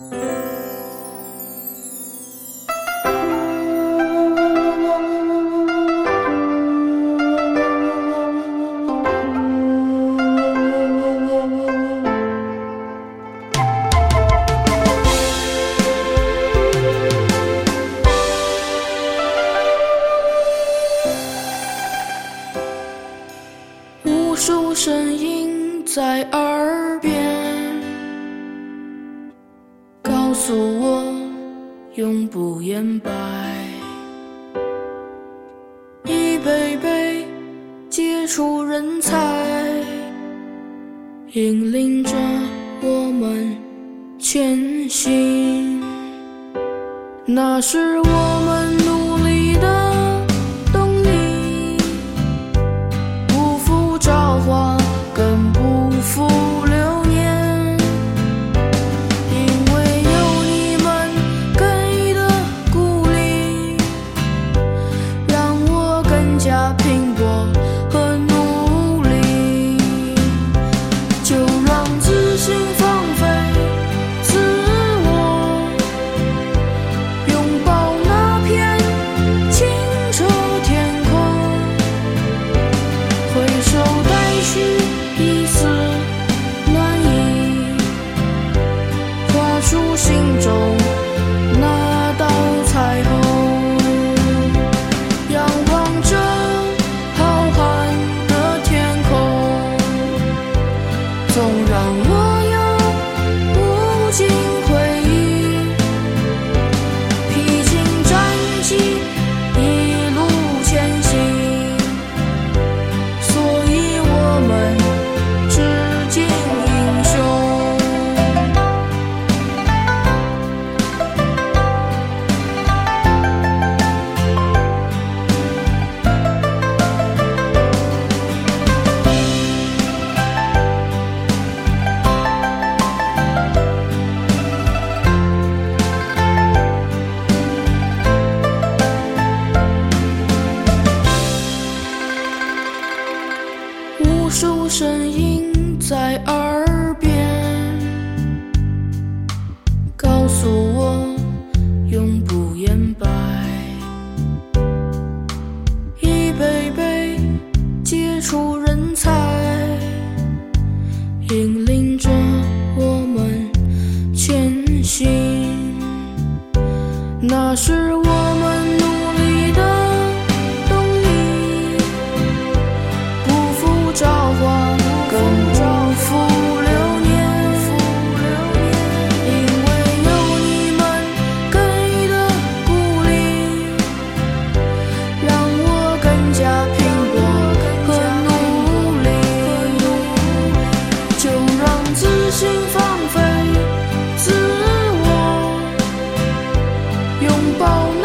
无数声音在耳边告诉我永不言败。一杯杯接出人才引领着我们前行。那是我们的心中。前行。那是我拥抱。